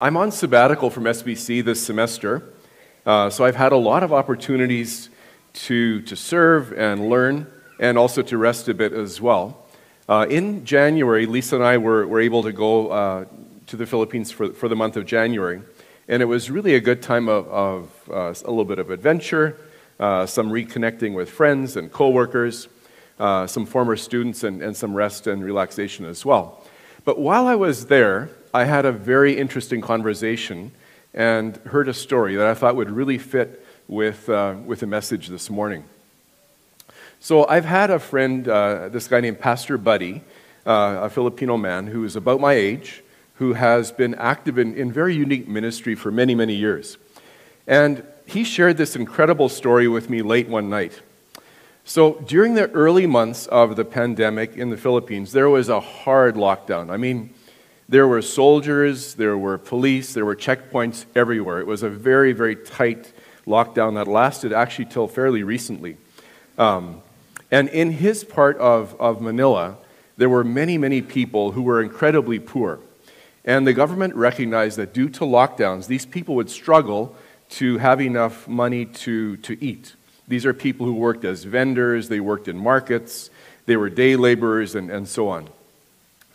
I'm on sabbatical from SBC this semester, uh, so I've had a lot of opportunities to, to serve and learn and also to rest a bit as well. Uh, in January, Lisa and I were, were able to go uh, to the Philippines for, for the month of January, and it was really a good time of, of uh, a little bit of adventure, uh, some reconnecting with friends and coworkers, uh, some former students, and, and some rest and relaxation as well. But while I was there, I had a very interesting conversation and heard a story that I thought would really fit with, uh, with the message this morning. So I've had a friend, uh, this guy named Pastor Buddy, uh, a Filipino man who is about my age, who has been active in, in very unique ministry for many, many years. And he shared this incredible story with me late one night. So, during the early months of the pandemic in the Philippines, there was a hard lockdown. I mean, there were soldiers, there were police, there were checkpoints everywhere. It was a very, very tight lockdown that lasted actually till fairly recently. Um, and in his part of, of Manila, there were many, many people who were incredibly poor. And the government recognized that due to lockdowns, these people would struggle to have enough money to, to eat. These are people who worked as vendors, they worked in markets, they were day laborers, and, and so on.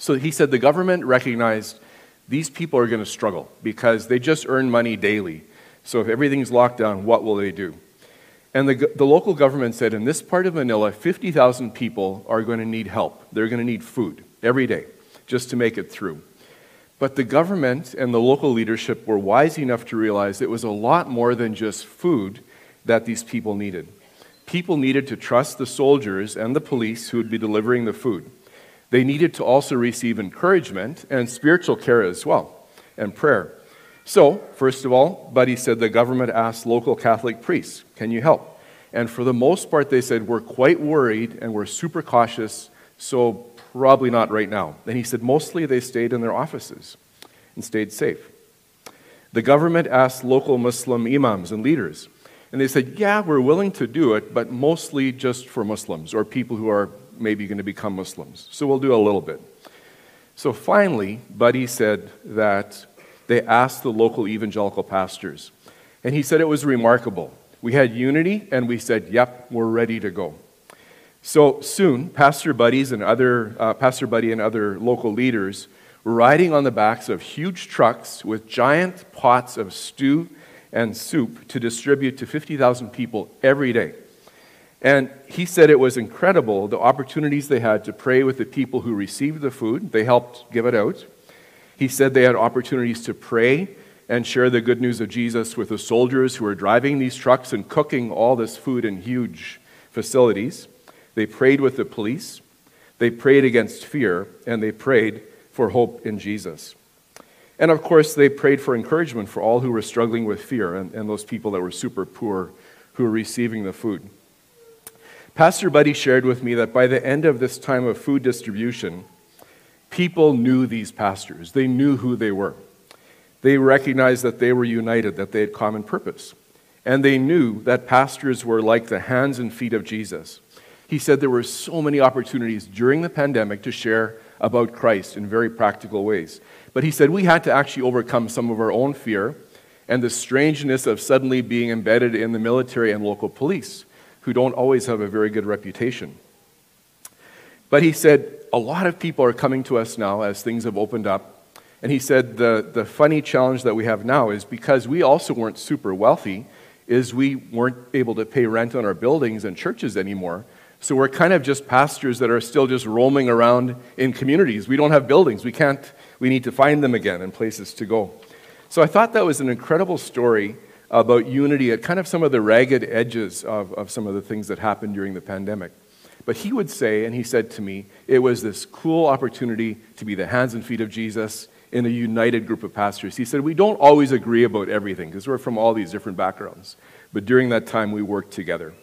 So he said the government recognized these people are going to struggle because they just earn money daily. So if everything's locked down, what will they do? And the, the local government said in this part of Manila, 50,000 people are going to need help. They're going to need food every day just to make it through. But the government and the local leadership were wise enough to realize it was a lot more than just food that these people needed. People needed to trust the soldiers and the police who would be delivering the food they needed to also receive encouragement and spiritual care as well, and prayer. So, first of all, Buddy said the government asked local Catholic priests, Can you help? And for the most part, they said, We're quite worried and we're super cautious, so probably not right now. And he said, Mostly they stayed in their offices and stayed safe. The government asked local Muslim imams and leaders, and they said, Yeah, we're willing to do it, but mostly just for Muslims or people who are maybe going to become Muslims. So we'll do a little bit. So finally, Buddy said that they asked the local evangelical pastors. And he said it was remarkable. We had unity, and we said, yep, we're ready to go. So soon, Pastor Buddies and other, uh, Pastor Buddy and other local leaders were riding on the backs of huge trucks with giant pots of stew and soup to distribute to 50,000 people every day. And he said it was incredible the opportunities they had to pray with the people who received the food. They helped give it out. He said they had opportunities to pray and share the good news of Jesus with the soldiers who were driving these trucks and cooking all this food in huge facilities. They prayed with the police. They prayed against fear, and they prayed for hope in Jesus. And of course, they prayed for encouragement for all who were struggling with fear and, and those people that were super poor who were receiving the food. Pastor Buddy shared with me that by the end of this time of food distribution, people knew these pastors. They knew who they were. They recognized that they were united, that they had common purpose. And they knew that pastors were like the hands and feet of Jesus. He said there were so many opportunities during the pandemic to share about Christ in very practical ways. But he said we had to actually overcome some of our own fear and the strangeness of suddenly being embedded in the military and local police who don't always have a very good reputation. But he said, a lot of people are coming to us now as things have opened up. And he said, the, the funny challenge that we have now is because we also weren't super wealthy, is we weren't able to pay rent on our buildings and churches anymore. So we're kind of just pastors that are still just roaming around in communities. We don't have buildings. We can't, we need to find them again and places to go. So I thought that was an incredible story about unity at kind of some of the ragged edges of, of some of the things that happened during the pandemic. But he would say, and he said to me, it was this cool opportunity to be the hands and feet of Jesus in a united group of pastors. He said, We don't always agree about everything because we're from all these different backgrounds. But during that time, we worked together,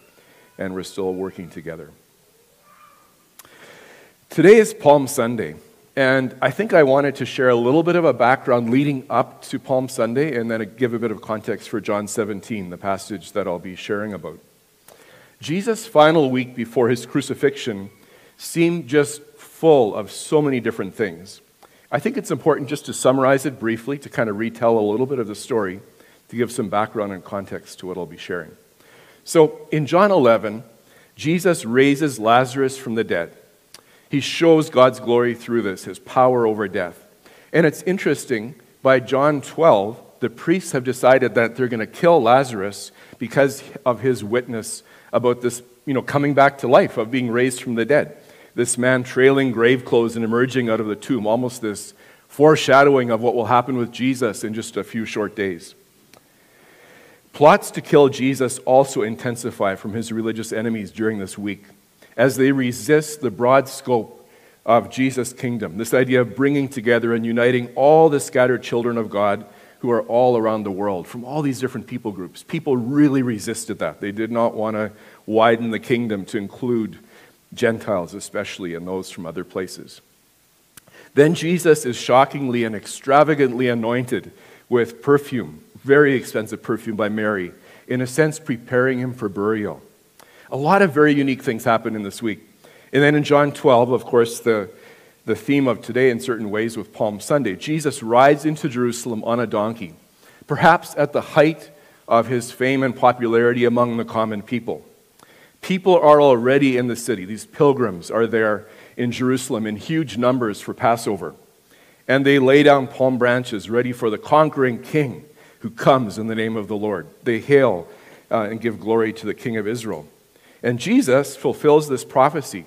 and we're still working together. Today is Palm Sunday. And I think I wanted to share a little bit of a background leading up to Palm Sunday and then give a bit of context for John 17, the passage that I'll be sharing about. Jesus' final week before his crucifixion seemed just full of so many different things. I think it's important just to summarize it briefly, to kind of retell a little bit of the story, to give some background and context to what I'll be sharing. So, in John 11, Jesus raises Lazarus from the dead. He shows God's glory through this, his power over death. And it's interesting, by John 12, the priests have decided that they're going to kill Lazarus because of his witness about this, you know, coming back to life, of being raised from the dead this man trailing grave clothes and emerging out of the tomb, almost this foreshadowing of what will happen with Jesus in just a few short days. Plots to kill Jesus also intensify from his religious enemies during this week as they resist the broad scope of Jesus' kingdom. This idea of bringing together and uniting all the scattered children of God who are all around the world from all these different people groups. People really resisted that. They did not want to widen the kingdom to include Gentiles, especially, and those from other places. Then Jesus is shockingly and extravagantly anointed with perfume, very expensive perfume by Mary, in a sense, preparing him for burial. A lot of very unique things happen in this week. And then in John 12, of course, the, the theme of today, in certain ways, with Palm Sunday, Jesus rides into Jerusalem on a donkey, perhaps at the height of his fame and popularity among the common people. People are already in the city. These pilgrims are there in Jerusalem in huge numbers for Passover. And they lay down palm branches ready for the conquering king who comes in the name of the Lord. They hail uh, and give glory to the king of Israel. And Jesus fulfills this prophecy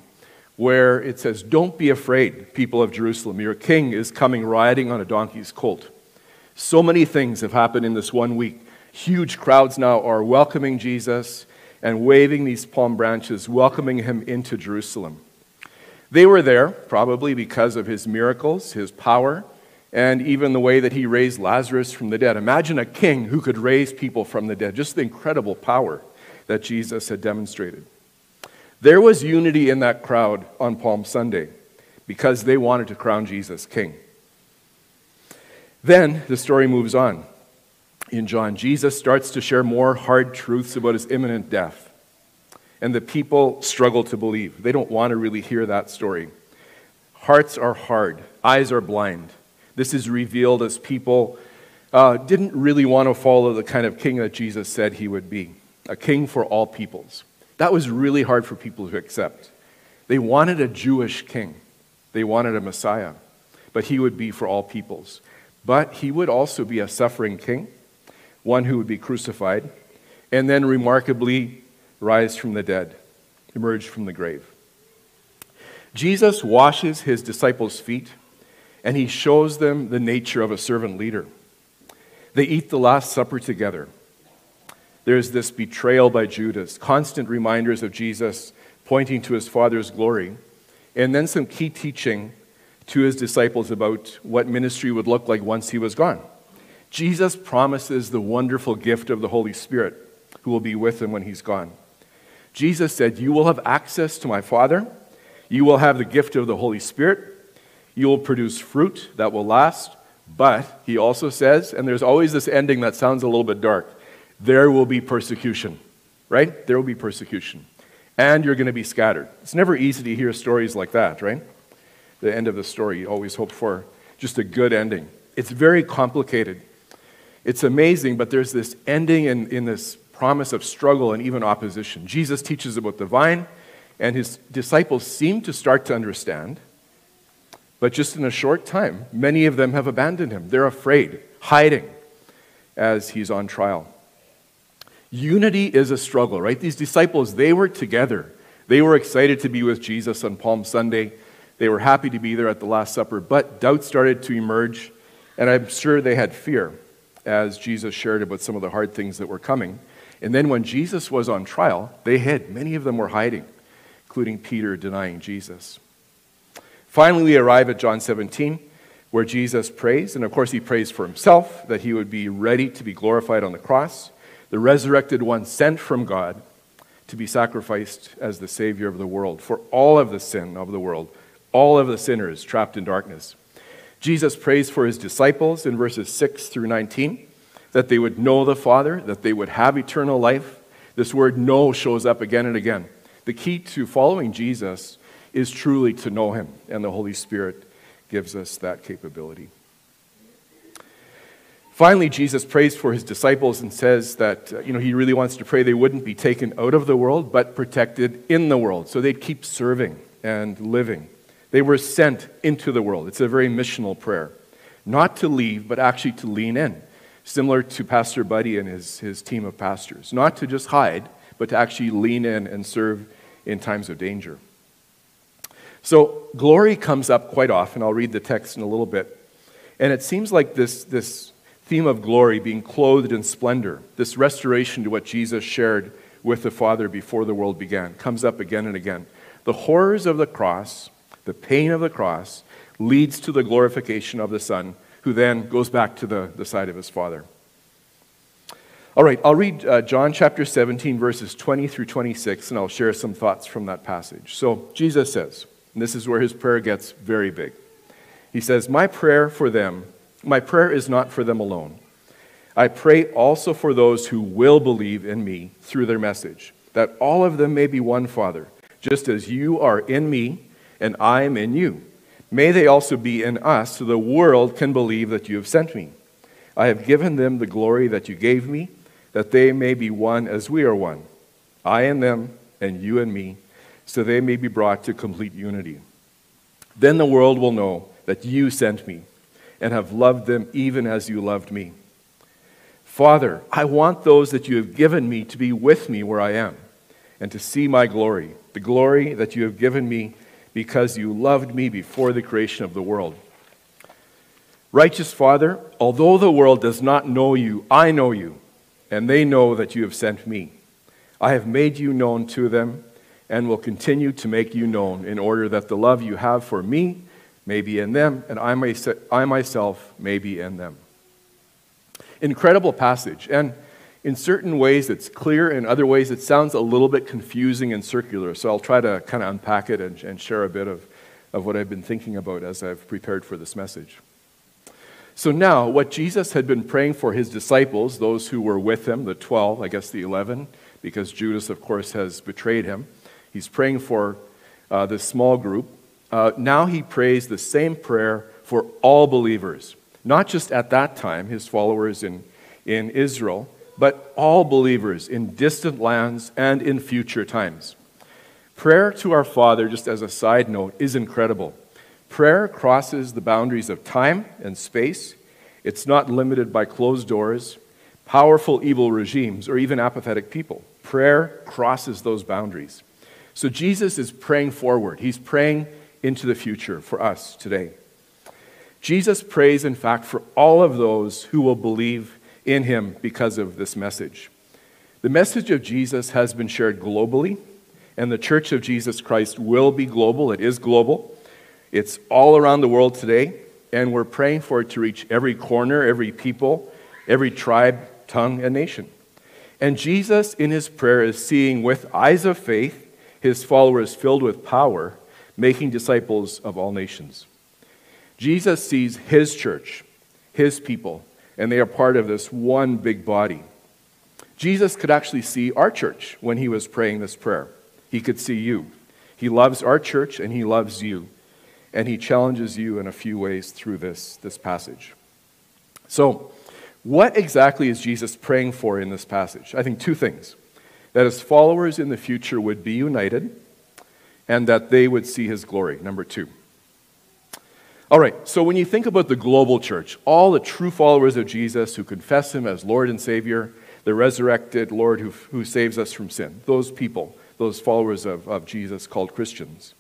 where it says, Don't be afraid, people of Jerusalem. Your king is coming riding on a donkey's colt. So many things have happened in this one week. Huge crowds now are welcoming Jesus and waving these palm branches, welcoming him into Jerusalem. They were there probably because of his miracles, his power, and even the way that he raised Lazarus from the dead. Imagine a king who could raise people from the dead, just the incredible power that Jesus had demonstrated. There was unity in that crowd on Palm Sunday because they wanted to crown Jesus king. Then the story moves on in John, Jesus starts to share more hard truths about his imminent death. And the people struggle to believe. They don't want to really hear that story. Hearts are hard, eyes are blind. This is revealed as people uh, didn't really want to follow the kind of king that Jesus said he would be a king for all peoples. That was really hard for people to accept. They wanted a Jewish king, they wanted a Messiah, but he would be for all peoples. But he would also be a suffering king one who would be crucified, and then remarkably rise from the dead, emerge from the grave. Jesus washes his disciples' feet, and he shows them the nature of a servant leader. They eat the Last Supper together. There's this betrayal by Judas, constant reminders of Jesus pointing to his Father's glory, and then some key teaching to his disciples about what ministry would look like once he was gone. Jesus promises the wonderful gift of the Holy Spirit who will be with him when he's gone. Jesus said, You will have access to my Father. You will have the gift of the Holy Spirit. You will produce fruit that will last. But, he also says, and there's always this ending that sounds a little bit dark there will be persecution, right? There will be persecution. And you're going to be scattered. It's never easy to hear stories like that, right? The end of the story, you always hope for just a good ending. It's very complicated. It's amazing, but there's this ending in, in this promise of struggle and even opposition. Jesus teaches about the vine, and his disciples seem to start to understand. But just in a short time, many of them have abandoned him. They're afraid, hiding as he's on trial. Unity is a struggle, right? These disciples, they were together. They were excited to be with Jesus on Palm Sunday. They were happy to be there at the Last Supper, but doubt started to emerge, and I'm sure they had fear as Jesus shared about some of the hard things that were coming. And then when Jesus was on trial, they hid. Many of them were hiding, including Peter denying Jesus. Finally, we arrive at John 17, where Jesus prays. And of course, he prays for himself that he would be ready to be glorified on the cross, the resurrected one sent from God to be sacrificed as the Savior of the world for all of the sin of the world, all of the sinners trapped in darkness. Jesus prays for his disciples in verses 6 through 19 that they would know the Father, that they would have eternal life. This word know shows up again and again. The key to following Jesus is truly to know him and the Holy Spirit gives us that capability. Finally, Jesus prays for his disciples and says that uh, you know, he really wants to pray they wouldn't be taken out of the world, but protected in the world. So they'd keep serving and living. They were sent into the world. It's a very missional prayer. Not to leave, but actually to lean in, similar to Pastor Buddy and his, his team of pastors. Not to just hide, but to actually lean in and serve in times of danger. So, glory comes up quite often. I'll read the text in a little bit. And it seems like this, this theme of glory, being clothed in splendor, this restoration to what Jesus shared with the Father before the world began, comes up again and again. The horrors of the cross, the pain of the cross, leads to the glorification of the Son, who then goes back to the, the side of his Father. All right, I'll read uh, John chapter 17, verses 20 through 26, and I'll share some thoughts from that passage. So, Jesus says, and this is where his prayer gets very big. He says, My prayer for them my prayer is not for them alone. I pray also for those who will believe in me through their message, that all of them may be one, Father, just as you are in me and I am in you. May they also be in us, so the world can believe that you have sent me. I have given them the glory that you gave me, that they may be one as we are one. I and them, and you and me, so they may be brought to complete unity. Then the world will know that you sent me and have loved them even as you loved me. Father, I want those that you have given me to be with me where I am and to see my glory, the glory that you have given me because you loved me before the creation of the world. Righteous Father, although the world does not know you, I know you, and they know that you have sent me. I have made you known to them and will continue to make you known in order that the love you have for me may be in them, and I, may, I myself may be in them. Incredible passage. And in certain ways it's clear, in other ways it sounds a little bit confusing and circular. So I'll try to kind of unpack it and, and share a bit of, of what I've been thinking about as I've prepared for this message. So now, what Jesus had been praying for his disciples, those who were with him, the 12, I guess the 11, because Judas, of course, has betrayed him, he's praying for uh, this small group uh, now he prays the same prayer for all believers, not just at that time, his followers in, in Israel, but all believers in distant lands and in future times. Prayer to our Father, just as a side note, is incredible. Prayer crosses the boundaries of time and space. It's not limited by closed doors, powerful evil regimes, or even apathetic people. Prayer crosses those boundaries. So Jesus is praying forward. He's praying into the future for us today. Jesus prays, in fact, for all of those who will believe in him because of this message. The message of Jesus has been shared globally, and the Church of Jesus Christ will be global. It is global. It's all around the world today, and we're praying for it to reach every corner, every people, every tribe, tongue, and nation. And Jesus, in his prayer, is seeing with eyes of faith his followers filled with power making disciples of all nations. Jesus sees his church, his people, and they are part of this one big body. Jesus could actually see our church when he was praying this prayer. He could see you. He loves our church and he loves you. And he challenges you in a few ways through this, this passage. So, what exactly is Jesus praying for in this passage? I think two things that his followers in the future would be united and that they would see his glory. Number two. All right, so when you think about the global church, all the true followers of Jesus who confess him as Lord and Savior, the resurrected Lord who, who saves us from sin, those people, those followers of, of Jesus called Christians,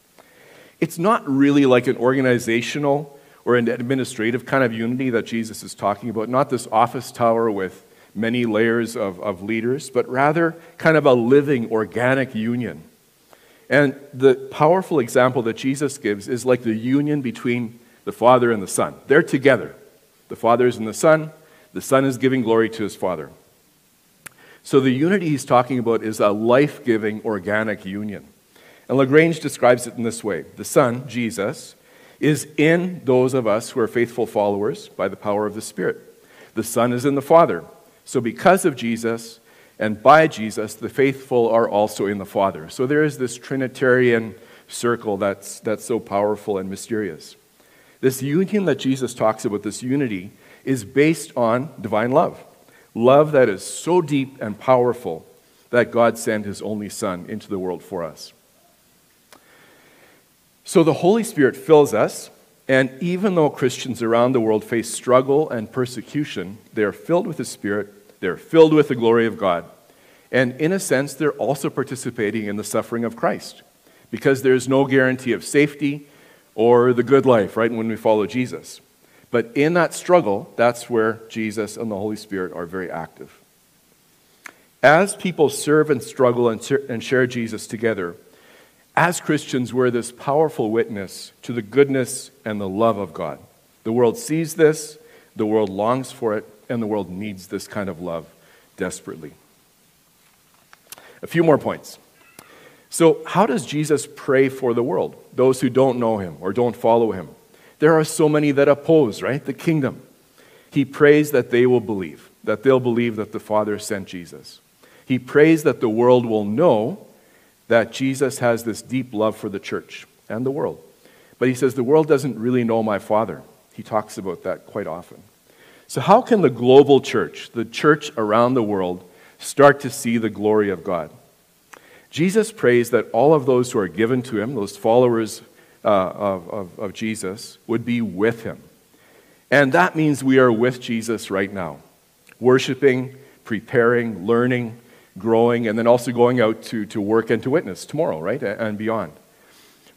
it's not really like an organizational or an administrative kind of unity that Jesus is talking about, not this office tower with many layers of, of leaders, but rather kind of a living, organic union and the powerful example that Jesus gives is like the union between the Father and the Son. They're together. The Father is in the Son, the Son is giving glory to his Father. So the unity he's talking about is a life giving organic union. And LaGrange describes it in this way The Son, Jesus, is in those of us who are faithful followers by the power of the Spirit. The Son is in the Father. So because of Jesus, and by Jesus, the faithful are also in the Father. So there is this Trinitarian circle that's, that's so powerful and mysterious. This union that Jesus talks about, this unity, is based on divine love. Love that is so deep and powerful that God sent his only Son into the world for us. So the Holy Spirit fills us, and even though Christians around the world face struggle and persecution, they are filled with the Spirit, they're filled with the glory of God. And in a sense, they're also participating in the suffering of Christ because there's no guarantee of safety or the good life, right, when we follow Jesus. But in that struggle, that's where Jesus and the Holy Spirit are very active. As people serve and struggle and share Jesus together, as Christians, we're this powerful witness to the goodness and the love of God. The world sees this, the world longs for it, and the world needs this kind of love desperately. A few more points. So, how does Jesus pray for the world, those who don't know him or don't follow him? There are so many that oppose, right? The kingdom. He prays that they will believe, that they'll believe that the Father sent Jesus. He prays that the world will know that Jesus has this deep love for the church and the world. But he says, the world doesn't really know my Father. He talks about that quite often. So, how can the global church, the church around the world, start to see the glory of God? Jesus prays that all of those who are given to him, those followers uh, of, of, of Jesus, would be with him. And that means we are with Jesus right now, worshiping, preparing, learning, growing, and then also going out to, to work and to witness tomorrow, right? And beyond.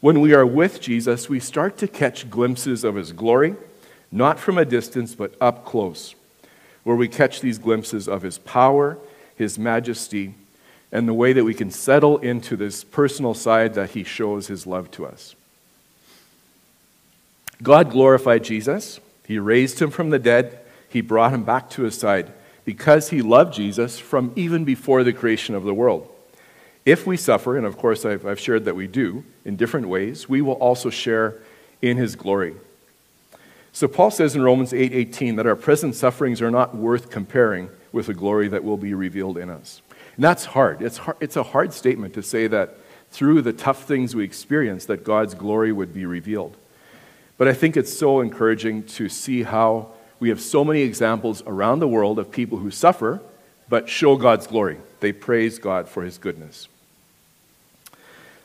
When we are with Jesus, we start to catch glimpses of his glory, not from a distance, but up close, where we catch these glimpses of his power, his majesty, and the way that we can settle into this personal side that he shows his love to us. God glorified Jesus. He raised him from the dead. He brought him back to his side because he loved Jesus from even before the creation of the world. If we suffer, and of course I've, I've shared that we do in different ways, we will also share in his glory. So Paul says in Romans 8:18 that our present sufferings are not worth comparing with the glory that will be revealed in us. And that's hard. It's, hard. it's a hard statement to say that through the tough things we experience, that God's glory would be revealed. But I think it's so encouraging to see how we have so many examples around the world of people who suffer but show God's glory. They praise God for his goodness.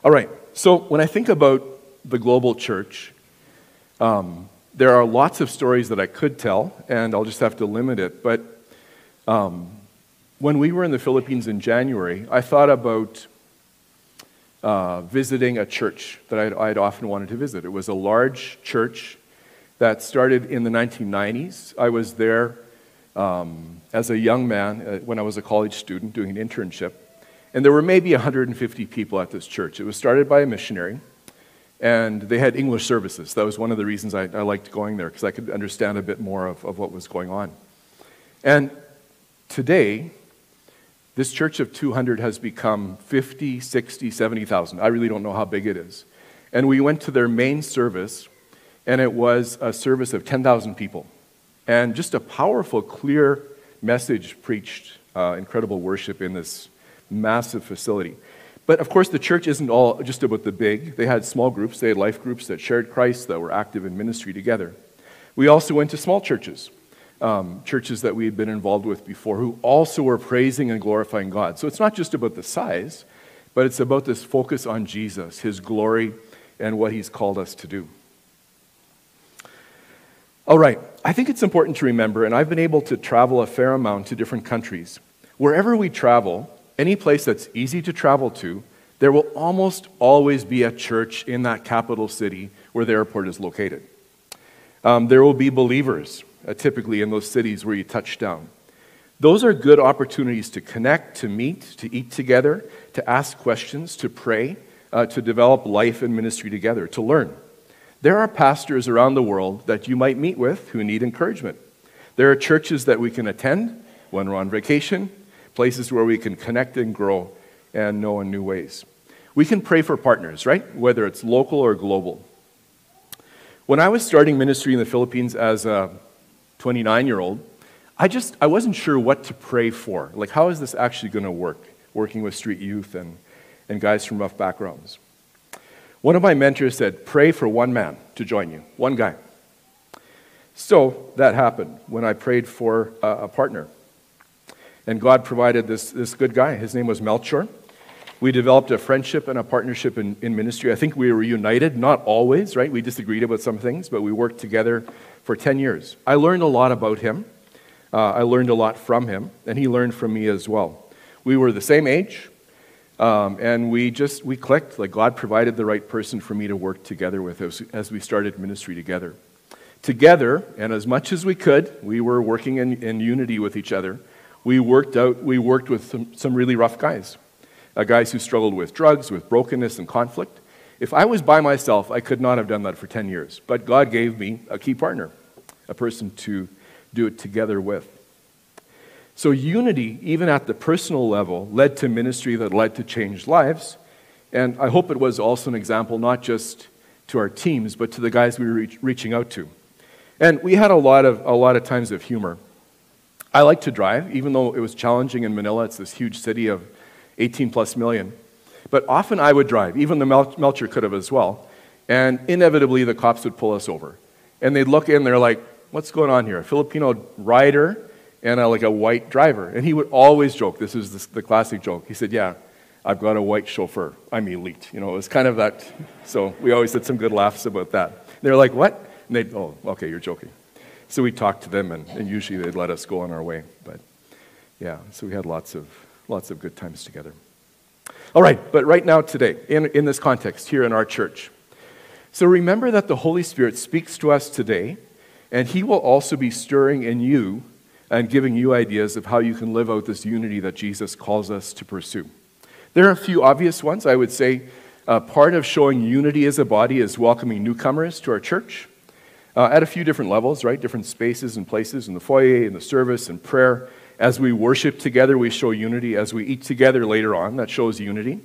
All right, so when I think about the global church, um, there are lots of stories that I could tell, and I'll just have to limit it. But um, when we were in the Philippines in January, I thought about uh, visiting a church that I'd, I'd, often wanted to visit. It was a large church that started in the 1990s. I was there um, as a young man uh, when I was a college student doing an internship. And there were maybe 150 people at this church. It was started by a missionary, and they had English services. That was one of the reasons I, I liked going there, because I could understand a bit more of, of what was going on. And today, this church of 200 has become 50, 60, 70,000. I really don't know how big it is. And we went to their main service, and it was a service of 10,000 people. And just a powerful, clear message preached, uh, incredible worship in this massive facility. But of course, the church isn't all just about the big. They had small groups, they had life groups that shared Christ, that were active in ministry together. We also went to small churches um, churches that we had been involved with before who also were praising and glorifying God. So it's not just about the size, but it's about this focus on Jesus, his glory, and what he's called us to do. All right, I think it's important to remember, and I've been able to travel a fair amount to different countries. Wherever we travel, any place that's easy to travel to, there will almost always be a church in that capital city where the airport is located. Um, there will be believers uh, typically in those cities where you touch down. Those are good opportunities to connect, to meet, to eat together, to ask questions, to pray, uh, to develop life and ministry together, to learn. There are pastors around the world that you might meet with who need encouragement. There are churches that we can attend when we're on vacation, places where we can connect and grow and know in new ways. We can pray for partners, right? Whether it's local or global. When I was starting ministry in the Philippines as a 29 year old, I just I wasn't sure what to pray for. Like, how is this actually going to work? Working with street youth and, and guys from rough backgrounds. One of my mentors said, Pray for one man to join you, one guy. So that happened when I prayed for a, a partner. And God provided this, this good guy. His name was Melchor. We developed a friendship and a partnership in, in ministry. I think we were united, not always, right? We disagreed about some things, but we worked together for 10 years. I learned a lot about him. Uh, I learned a lot from him, and he learned from me as well. We were the same age, um, and we just we clicked. Like God provided the right person for me to work together with as, as we started ministry together. Together, and as much as we could, we were working in, in unity with each other. We worked out. We worked with some, some really rough guys, uh, guys who struggled with drugs, with brokenness and conflict. If I was by myself, I could not have done that for 10 years. But God gave me a key partner, a person to do it together with. So, unity, even at the personal level, led to ministry that led to changed lives. And I hope it was also an example, not just to our teams, but to the guys we were reach, reaching out to. And we had a lot, of, a lot of times of humor. I like to drive, even though it was challenging in Manila. It's this huge city of 18 plus million. But often I would drive, even the Mel- Melchor could have as well. And inevitably, the cops would pull us over. And they'd look in, they're like, what's going on here? A Filipino rider and a, like a white driver. And he would always joke. This is the, the classic joke. He said, yeah, I've got a white chauffeur. I'm elite. You know, it was kind of that. So we always had some good laughs about that. They're like, what? And they'd, oh, okay, you're joking. So we talked to them, and, and usually they'd let us go on our way. But yeah, so we had lots of, lots of good times together. All right, but right now, today, in, in this context, here in our church. So remember that the Holy Spirit speaks to us today and He will also be stirring in you and giving you ideas of how you can live out this unity that Jesus calls us to pursue. There are a few obvious ones. I would say uh, part of showing unity as a body is welcoming newcomers to our church uh, at a few different levels, right? Different spaces and places in the foyer, in the service, and prayer. As we worship together, we show unity. As we eat together later on, that shows unity.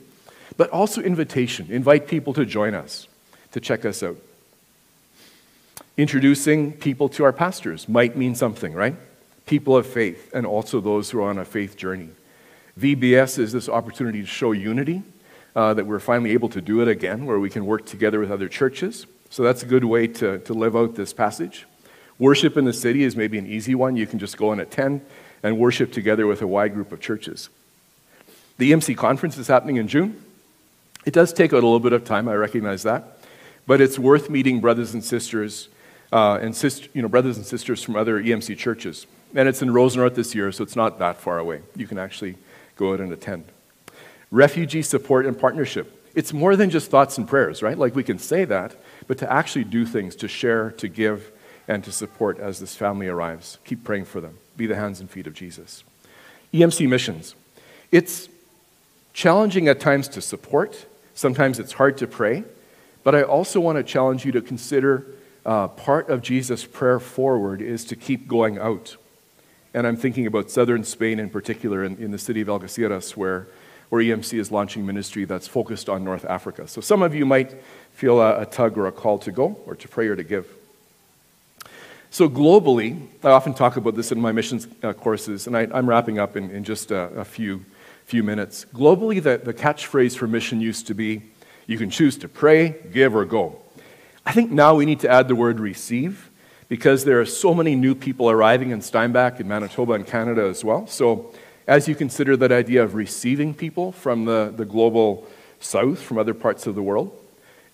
But also invitation. Invite people to join us, to check us out. Introducing people to our pastors might mean something, right? People of faith and also those who are on a faith journey. VBS is this opportunity to show unity, uh, that we're finally able to do it again, where we can work together with other churches. So that's a good way to, to live out this passage. Worship in the city is maybe an easy one. You can just go and attend and worship together with a wide group of churches. The EMC conference is happening in June. It does take out a little bit of time, I recognize that, but it's worth meeting brothers and sisters uh, and sister, you know, brothers and sisters from other EMC churches. And it's in Rosenort this year, so it's not that far away. You can actually go out and attend. Refugee support and partnership. It's more than just thoughts and prayers, right? Like we can say that, but to actually do things, to share, to give, and to support as this family arrives. Keep praying for them. Be the hands and feet of Jesus. EMC missions. It's challenging at times to support. Sometimes it's hard to pray. But I also want to challenge you to consider uh, part of Jesus' prayer forward is to keep going out. And I'm thinking about southern Spain in particular, in, in the city of Algeciras, where, where EMC is launching ministry that's focused on North Africa. So some of you might feel a, a tug or a call to go, or to pray or to give. So, globally, I often talk about this in my missions uh, courses, and I, am wrapping up in, in just a, a, few, few minutes. Globally, the, the catchphrase for mission used to be you can choose to pray, give, or go. I think now we need to add the word receive because there are so many new people arriving in Steinbach, in Manitoba, and Canada as well. So, as you consider that idea of receiving people from the, the global south, from other parts of the world,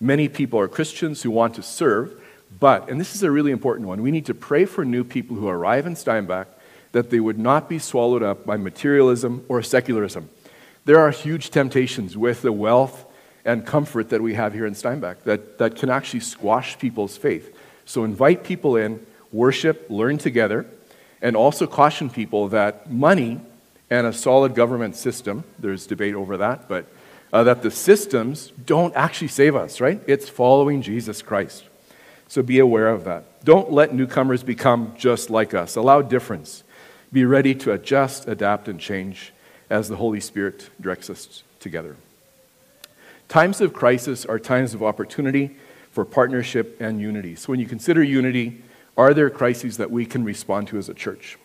many people are Christians who want to serve, but, and this is a really important one, we need to pray for new people who arrive in Steinbach that they would not be swallowed up by materialism or secularism. There are huge temptations with the wealth and comfort that we have here in Steinbach that, that can actually squash people's faith. So invite people in, worship, learn together, and also caution people that money and a solid government system, there's debate over that, but uh, that the systems don't actually save us, right? It's following Jesus Christ. So be aware of that. Don't let newcomers become just like us. Allow difference. Be ready to adjust, adapt, and change as the Holy Spirit directs us together. Times of crisis are times of opportunity for partnership and unity. So when you consider unity, are there crises that we can respond to as a church?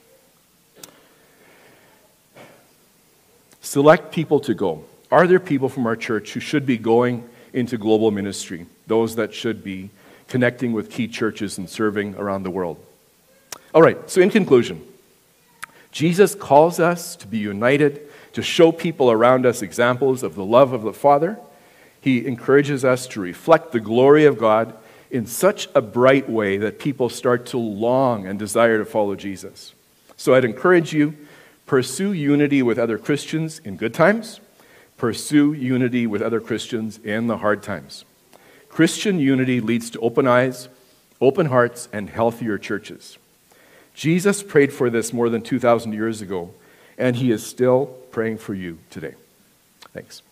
Select people to go. Are there people from our church who should be going into global ministry? Those that should be connecting with key churches and serving around the world? All right, so in conclusion, Jesus calls us to be united, to show people around us examples of the love of the Father. He encourages us to reflect the glory of God in such a bright way that people start to long and desire to follow Jesus. So I'd encourage you pursue unity with other Christians in good times, pursue unity with other Christians in the hard times. Christian unity leads to open eyes, open hearts, and healthier churches. Jesus prayed for this more than 2,000 years ago, and he is still praying for you today. Thanks.